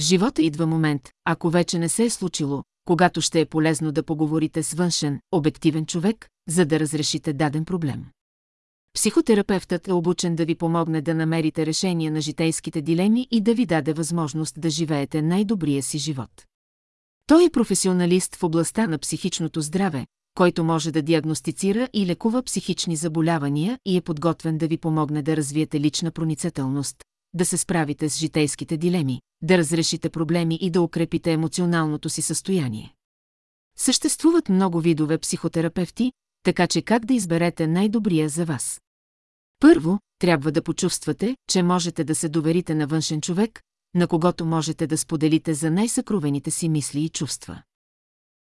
В живота идва момент, ако вече не се е случило, когато ще е полезно да поговорите с външен, обективен човек, за да разрешите даден проблем. Психотерапевтът е обучен да ви помогне да намерите решение на житейските дилеми и да ви даде възможност да живеете най-добрия си живот. Той е професионалист в областта на психичното здраве, който може да диагностицира и лекува психични заболявания и е подготвен да ви помогне да развиете лична проницателност, да се справите с житейските дилеми, да разрешите проблеми и да укрепите емоционалното си състояние. Съществуват много видове психотерапевти, така че как да изберете най-добрия за вас? Първо, трябва да почувствате, че можете да се доверите на външен човек, на когото можете да споделите за най-съкровените си мисли и чувства.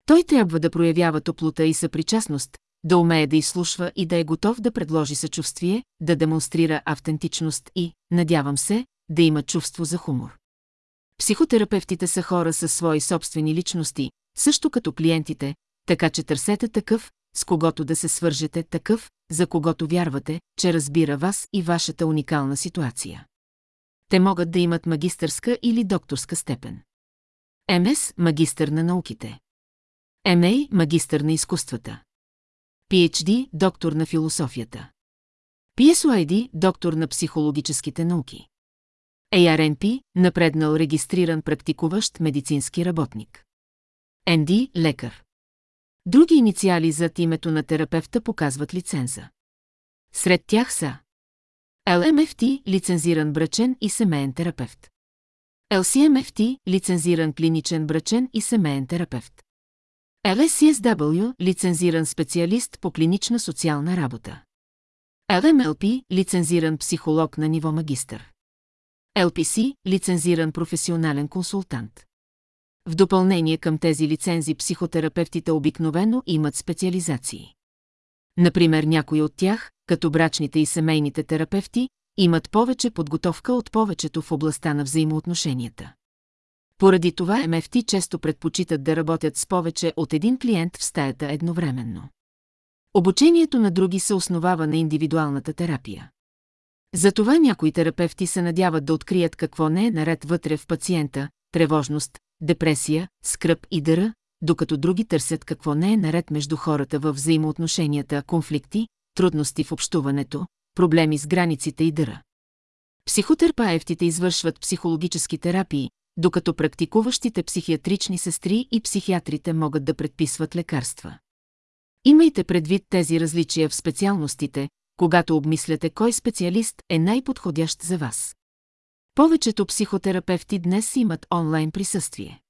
Той трябва да проявява топлота и съпричастност, да умее да изслушва и да е готов да предложи съчувствие, да демонстрира автентичност и, надявам се, да има чувство за хумор. Психотерапевтите са хора със свои собствени личности, също като клиентите, така че търсете такъв, с когото да се свържете, такъв, за когото вярвате, че разбира вас и вашата уникална ситуация. Те могат да имат магистърска или докторска степен. МС – магистър на науките. МА – магистър на изкуствата. PhD – доктор на философията. PSYD – доктор на психологическите науки. ARNP – напреднал регистриран практикуващ медицински работник. ND – лекар. Други инициали зад името на терапевта показват лиценза. Сред тях са LMFT – лицензиран брачен и семейен терапевт. LCMFT – лицензиран клиничен брачен и семейен терапевт. LSCSW – лицензиран специалист по клинична социална работа. LMLP – лицензиран психолог на ниво магистър. LPC – лицензиран професионален консултант. В допълнение към тези лицензи психотерапевтите обикновено имат специализации. Например, някои от тях, като брачните и семейните терапевти, имат повече подготовка от повечето в областта на взаимоотношенията. Поради това МФТ често предпочитат да работят с повече от един клиент в стаята едновременно. Обучението на други се основава на индивидуалната терапия. Затова някои терапевти се надяват да открият какво не е наред вътре в пациента, тревожност, депресия, скръп и дъра, докато други търсят какво не е наред между хората във взаимоотношенията, конфликти, трудности в общуването, проблеми с границите и дъра. Психотерапевтите извършват психологически терапии, докато практикуващите психиатрични сестри и психиатрите могат да предписват лекарства. Имайте предвид тези различия в специалностите, когато обмисляте кой специалист е най-подходящ за вас. Повечето психотерапевти днес имат онлайн присъствие.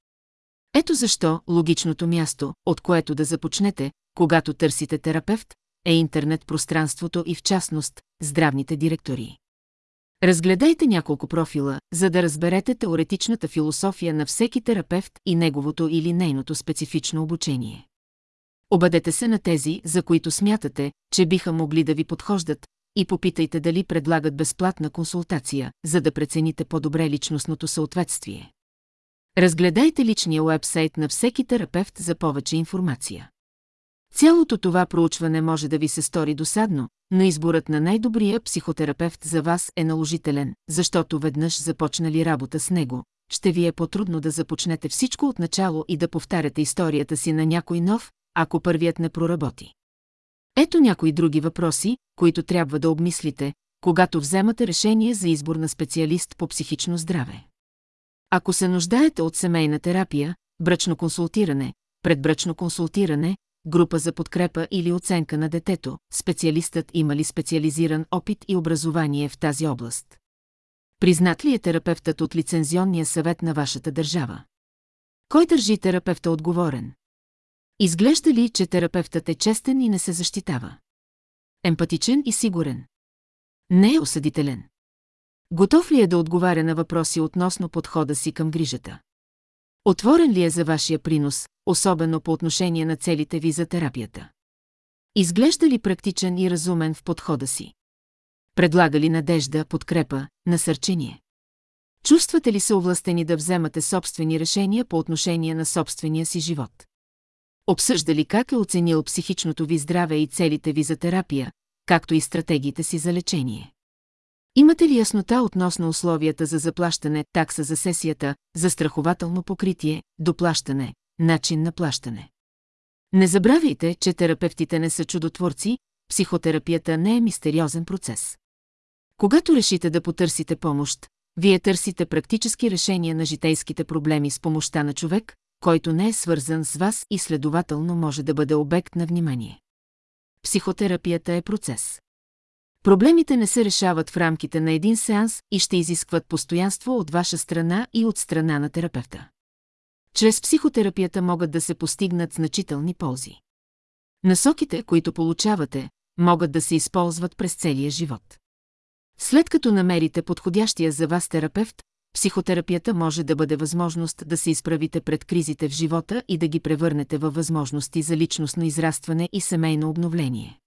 Ето защо логичното място, от което да започнете, когато търсите терапевт, е интернет пространството и в частност здравните директори. Разгледайте няколко профила, за да разберете теоретичната философия на всеки терапевт и неговото или нейното специфично обучение. Обадете се на тези, за които смятате, че биха могли да ви подхождат, и попитайте дали предлагат безплатна консултация, за да прецените по-добре личностното съответствие. Разгледайте личния уебсайт на всеки терапевт за повече информация. Цялото това проучване може да ви се стори досадно, но изборът на най-добрия психотерапевт за вас е наложителен, защото веднъж започнали работа с него, ще ви е по-трудно да започнете всичко от начало и да повтаряте историята си на някой нов, ако първият не проработи. Ето някои други въпроси, които трябва да обмислите, когато вземате решение за избор на специалист по психично здраве. Ако се нуждаете от семейна терапия, брачно консултиране, предбрачно консултиране, група за подкрепа или оценка на детето, специалистът има ли специализиран опит и образование в тази област? Признат ли е терапевтът от лицензионния съвет на вашата държава? Кой държи терапевта отговорен? Изглежда ли, че терапевтът е честен и не се защитава? Емпатичен и сигурен. Не е осъдителен. Готов ли е да отговаря на въпроси относно подхода си към грижата? Отворен ли е за вашия принос, особено по отношение на целите ви за терапията? Изглежда ли практичен и разумен в подхода си? Предлага ли надежда, подкрепа, насърчение? Чувствате ли се овластени да вземате собствени решения по отношение на собствения си живот? Обсъжда ли как е оценил психичното ви здраве и целите ви за терапия, както и стратегиите си за лечение? Имате ли яснота относно условията за заплащане, такса за сесията, застрахователно покритие, доплащане, начин на плащане? Не забравяйте, че терапевтите не са чудотворци, психотерапията не е мистериозен процес. Когато решите да потърсите помощ, вие търсите практически решения на житейските проблеми с помощта на човек, който не е свързан с вас и следователно може да бъде обект на внимание. Психотерапията е процес. Проблемите не се решават в рамките на един сеанс и ще изискват постоянство от ваша страна и от страна на терапевта. Чрез психотерапията могат да се постигнат значителни ползи. Насоките, които получавате, могат да се използват през целия живот. След като намерите подходящия за вас терапевт, психотерапията може да бъде възможност да се изправите пред кризите в живота и да ги превърнете във възможности за личностно израстване и семейно обновление.